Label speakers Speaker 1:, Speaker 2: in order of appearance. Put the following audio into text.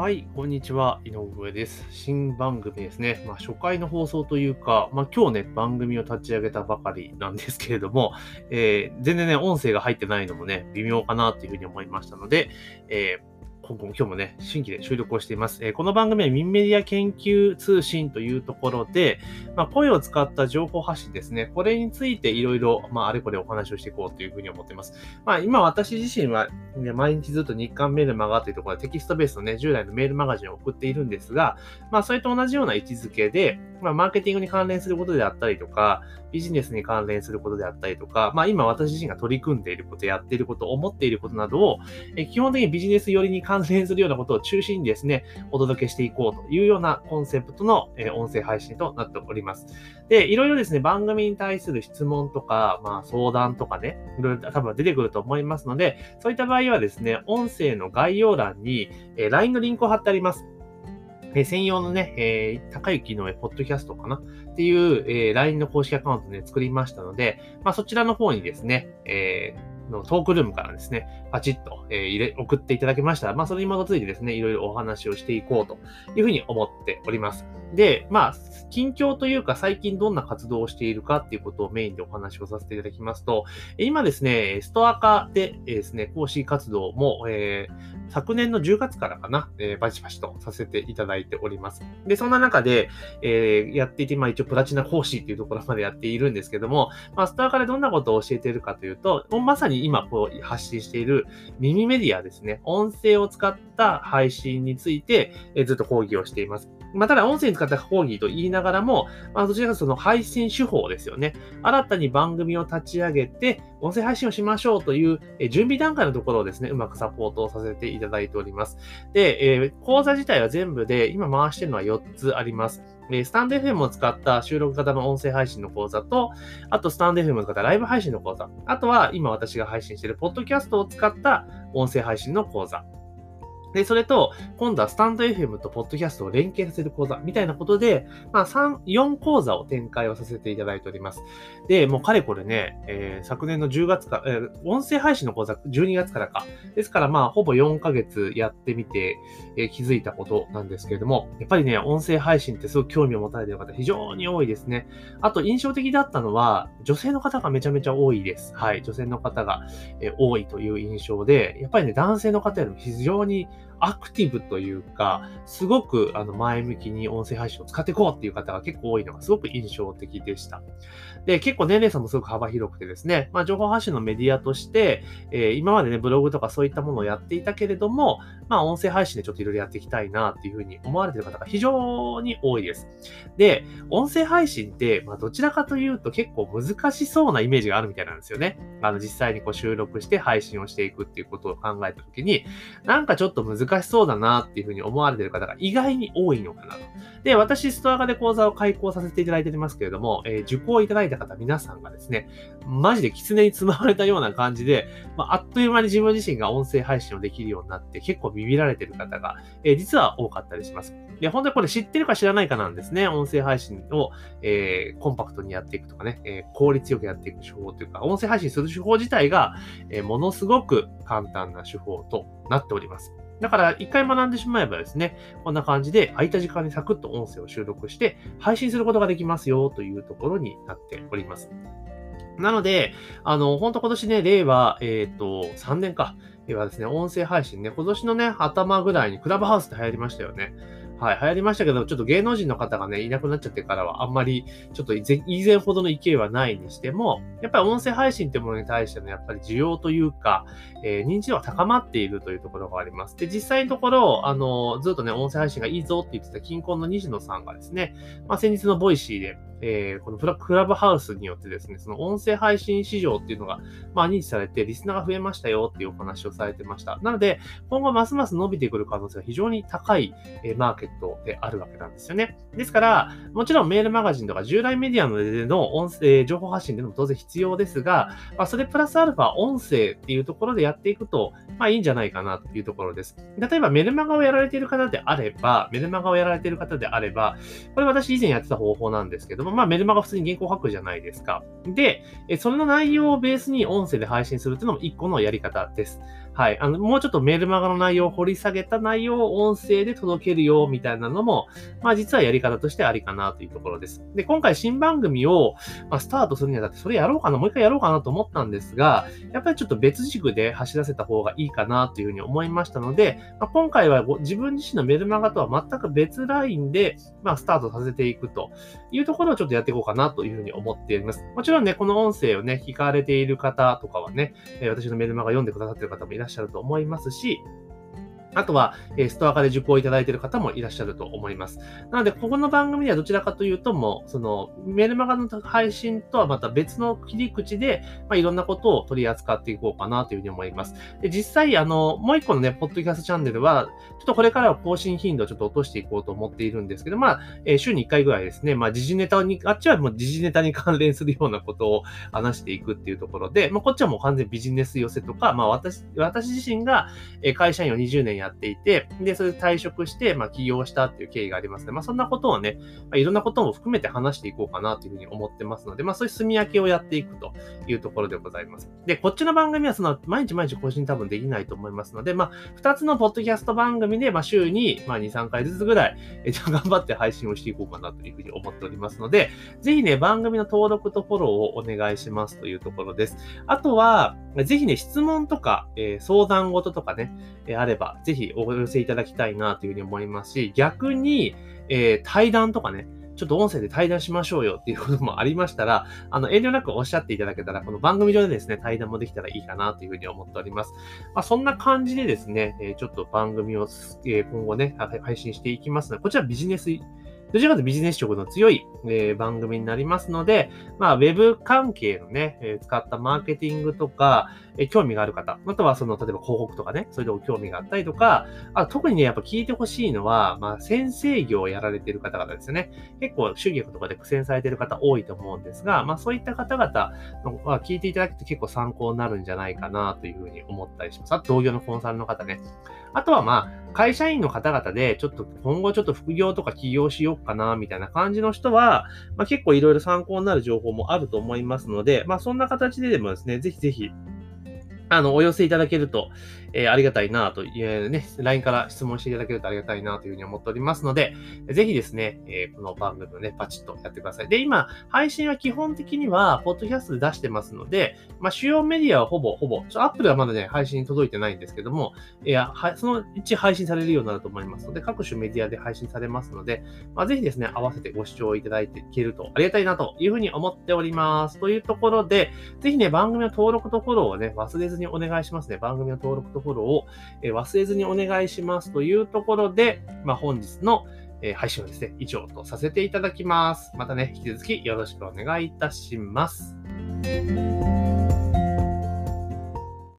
Speaker 1: はい、こんにちは。井上です。新番組ですね。まあ、初回の放送というか、まあ、今日ね、番組を立ち上げたばかりなんですけれども、えー、全然ね、音声が入ってないのもね、微妙かなというふうに思いましたので、えー今後も今日もね、新規で収録をしています。え、この番組は民メディア研究通信というところで、まあ、声を使った情報発信ですね。これについていろいろ、まあ、あれこれお話をしていこうというふうに思っています。まあ、今私自身は、ね、毎日ずっと日刊メールマガというところでテキストベースのね、従来のメールマガジンを送っているんですが、まあ、それと同じような位置づけで、まあ、マーケティングに関連することであったりとか、ビジネスに関連することであったりとか、まあ、今私自身が取り組んでいること、やっていること、思っていることなどを、え基本的にビジネス寄りに関連するようなことを中心にですね、お届けしていこうというようなコンセプトの、え音声配信となっております。で、いろいろですね、番組に対する質問とか、まあ、相談とかね、いろいろ多分出てくると思いますので、そういった場合はですね、音声の概要欄に、え LINE のリンクを貼ってあります。え専用のね、えー、高雪のポッドキャストかな？っていう、えー、LINE の公式アカウントね、作りましたので、まあ、そちらの方にですね、えーのトークルームからですね、パチッと、えー、入れ、送っていただけましたら、まあ、それに基づいてですね、いろいろお話をしていこうというふうに思っております。で、まあ、近況というか、最近どんな活動をしているかっていうことをメインでお話をさせていただきますと、今ですね、ストア化でですね、講師活動も、えー、昨年の10月からかな、えー、バチバチとさせていただいております。で、そんな中で、えー、やっていて、まあ一応プラチナ講師っていうところまでやっているんですけども、まあ、ストア化でどんなことを教えているかというと、まさに今こう発信している耳メディアですね、音声を使った配信について、え、ずっと講義をしています。まあ、ただ音声に使った講義と言いながらも、まあ、どちらかというとその配信手法ですよね。新たに番組を立ち上げて、音声配信をしましょうという、え準備段階のところをですね、うまくサポートをさせていただいております。で、えー、講座自体は全部で、今回してるのは4つあります。えスタンド FM を使った収録型の音声配信の講座と、あとスタンド FM を使ったライブ配信の講座、あとは今私が配信しているポッドキャストを使った音声配信の講座。で、それと、今度はスタンド FM とポッドキャストを連携させる講座みたいなことで、まあ、3、4講座を展開をさせていただいております。で、もうかれこれね、えー、昨年の10月か、えー、音声配信の講座12月からか。ですから、まあ、ほぼ4ヶ月やってみて、えー、気づいたことなんですけれども、やっぱりね、音声配信ってすごく興味を持たれている方非常に多いですね。あと、印象的だったのは、女性の方がめちゃめちゃ多いです。はい。女性の方が、えー、多いという印象で、やっぱりね、男性の方よりも非常にアクティブというか、すごくあの前向きに音声配信を使っていこうっていう方が結構多いのがすごく印象的でした。で、結構年齢差もすごく幅広くてですね、まあ情報発信のメディアとして、えー、今までね、ブログとかそういったものをやっていたけれども、まあ音声配信でちょっといろいろやっていきたいなっていうふうに思われている方が非常に多いです。で、音声配信って、まあどちらかというと結構難しそうなイメージがあるみたいなんですよね。あの実際にこう収録して配信をしていくっていうことを考えたときに、なんかちょっと難難しそうだなっていうふうに思われてる方が意外に多いのかなと。で、私、ストア化で講座を開講させていただいておりますけれども、えー、受講いただいた方皆さんがですね、マジで狐につままれたような感じで、まあ、あっという間に自分自身が音声配信をできるようになって結構ビビられてる方が、えー、実は多かったりします。で、本当にこれ知ってるか知らないかなんですね。音声配信を、えー、コンパクトにやっていくとかね、えー、効率よくやっていく手法というか、音声配信する手法自体が、えー、ものすごく簡単な手法となっております。だから、一回学んでしまえばですね、こんな感じで空いた時間にサクッと音声を収録して配信することができますよというところになっております。なので、あの、本当今年ね、令和、えっ、ー、と、3年か。ではですね、音声配信ね、今年のね、頭ぐらいにクラブハウスって流行りましたよね。はい、流行りましたけど、ちょっと芸能人の方がね、いなくなっちゃってからは、あんまり、ちょっと以前ほどの勢いはないにしても、やっぱり音声配信ってものに対しての、やっぱり需要というか、えー、認知度は高まっているというところがあります。で、実際のところ、あの、ずっとね、音声配信がいいぞって言ってた近婚の西野さんがですね、まあ、先日の Voicy で、えー、このフラクラブハウスによってですね、その音声配信市場っていうのが、まあ、認知されて、リスナーが増えましたよっていうお話をされてました。なので、今後ますます伸びてくる可能性が非常に高い、えー、マーケットであるわけなんですよね。ですから、もちろんメールマガジンとか従来メディアのでの音声、情報発信でも当然必要ですが、まあ、それプラスアルファ音声っていうところでやっていくと、まあいいんじゃないかなっていうところです。例えばメルマガをやられている方であれば、メルマガをやられている方であれば、これ私以前やってた方法なんですけども、まあメルマガ普通に原稿を書くじゃないですか。で、その内容をベースに音声で配信するっていうのも一個のやり方です。はい。あの、もうちょっとメルマガの内容を掘り下げた内容を音声で届けるよ、みたいなのも、まあ実はやり方としてありかなというところです。で、今回新番組を、まあ、スタートするにあたって、それやろうかな、もう一回やろうかなと思ったんですが、やっぱりちょっと別軸で走らせた方がいいかなというふうに思いましたので、まあ、今回は自分自身のメルマガとは全く別ラインで、まあ、スタートさせていくというところをちょっとやっていこうかなというふうに思っています。もちろんね、この音声をね、聞かれている方とかはね、私のメルマガ読んでくださっている方もいらっしゃらっしゃると思いますし、あとは、ストア化で受講いただいている方もいらっしゃると思います。なので、ここの番組ではどちらかというと、もう、その、メルマガの配信とはまた別の切り口で、まあ、いろんなことを取り扱っていこうかなというふうに思います。で、実際、あの、もう一個のね、ポッドキャストチャンネルは、ちょっとこれからは更新頻度をちょっと落としていこうと思っているんですけど、まあ、え、週に1回ぐらいですね、まあ、時事ネタに、あっちはもう時事ネタに関連するようなことを話していくっていうところで、まあ、こっちはもう完全ビジネス寄せとか、まあ、私、私自身が会社員を20年やっていて、で、それで退職して、まあ、起業したっていう経緯がありますので、まあ、そんなことをね、まあ、いろんなことも含めて話していこうかなというふうに思ってますので、まあ、そういう住み分けをやっていくというところでございます。で、こっちの番組はその、毎日毎日更新多分できないと思いますので、まあ、二つのポッドキャスト番組で、まあ、週に、まあ、2、3回ずつぐらい、えっと、頑張って配信をしていこうかなというふうに思っておりますので、ぜひね、番組の登録とフォローをお願いしますというところです。あとは、ぜひね、質問とか、えー、相談事とかね、えー、あれば、ぜひお寄せいただきたいなというふうに思いますし、逆に、えー、対談とかね、ちょっと音声で対談しましょうよっていうこともありましたら、あの、遠慮なくおっしゃっていただけたら、この番組上でですね、対談もできたらいいかなというふうに思っております。まあ、そんな感じでですね、えちょっと番組を、今後ね、配信していきますので、こちらビジネスどちらかというとビジネス色の強い、えー、番組になりますので、まあ、ウェブ関係のね、えー、使ったマーケティングとか、えー、興味がある方、あとはその、例えば広告とかね、そういうの興味があったりとか、あ特にね、やっぱ聞いてほしいのは、まあ、先生業をやられている方々ですね。結構、集客とかで苦戦されている方多いと思うんですが、まあ、そういった方々のは聞いていただくと結構参考になるんじゃないかなというふうに思ったりします。あと、同業のコンサルの方ね。あとはまあ、会社員の方々で、ちょっと今後ちょっと副業とか起業しようかな、みたいな感じの人は、まあ、結構いろいろ参考になる情報もあると思いますので、まあそんな形ででもですね、ぜひぜひ、あの、お寄せいただけると、えー、ありがたいなと、えー、ね、LINE から質問していただけるとありがたいなというふうに思っておりますので、ぜひですね、えー、この番組をね、パチッとやってください。で、今、配信は基本的には、ポッドキャストで出してますので、まあ、主要メディアはほぼ、ほぼ、アップルはまだね、配信届いてないんですけども、いや、はそのうち配信されるようになると思いますので、各種メディアで配信されますので、まあ、ぜひですね、合わせてご視聴いただいていけるとありがたいなというふうに思っております。というところで、ぜひね、番組の登録とフォローをね、忘れずにお願いしますね。番組の登録とフォローを、え忘れずにお願いしますというところで、まあ、本日のえ配信をですね、以上とさせていただきます。またね、引き続きよろしくお願いいたします。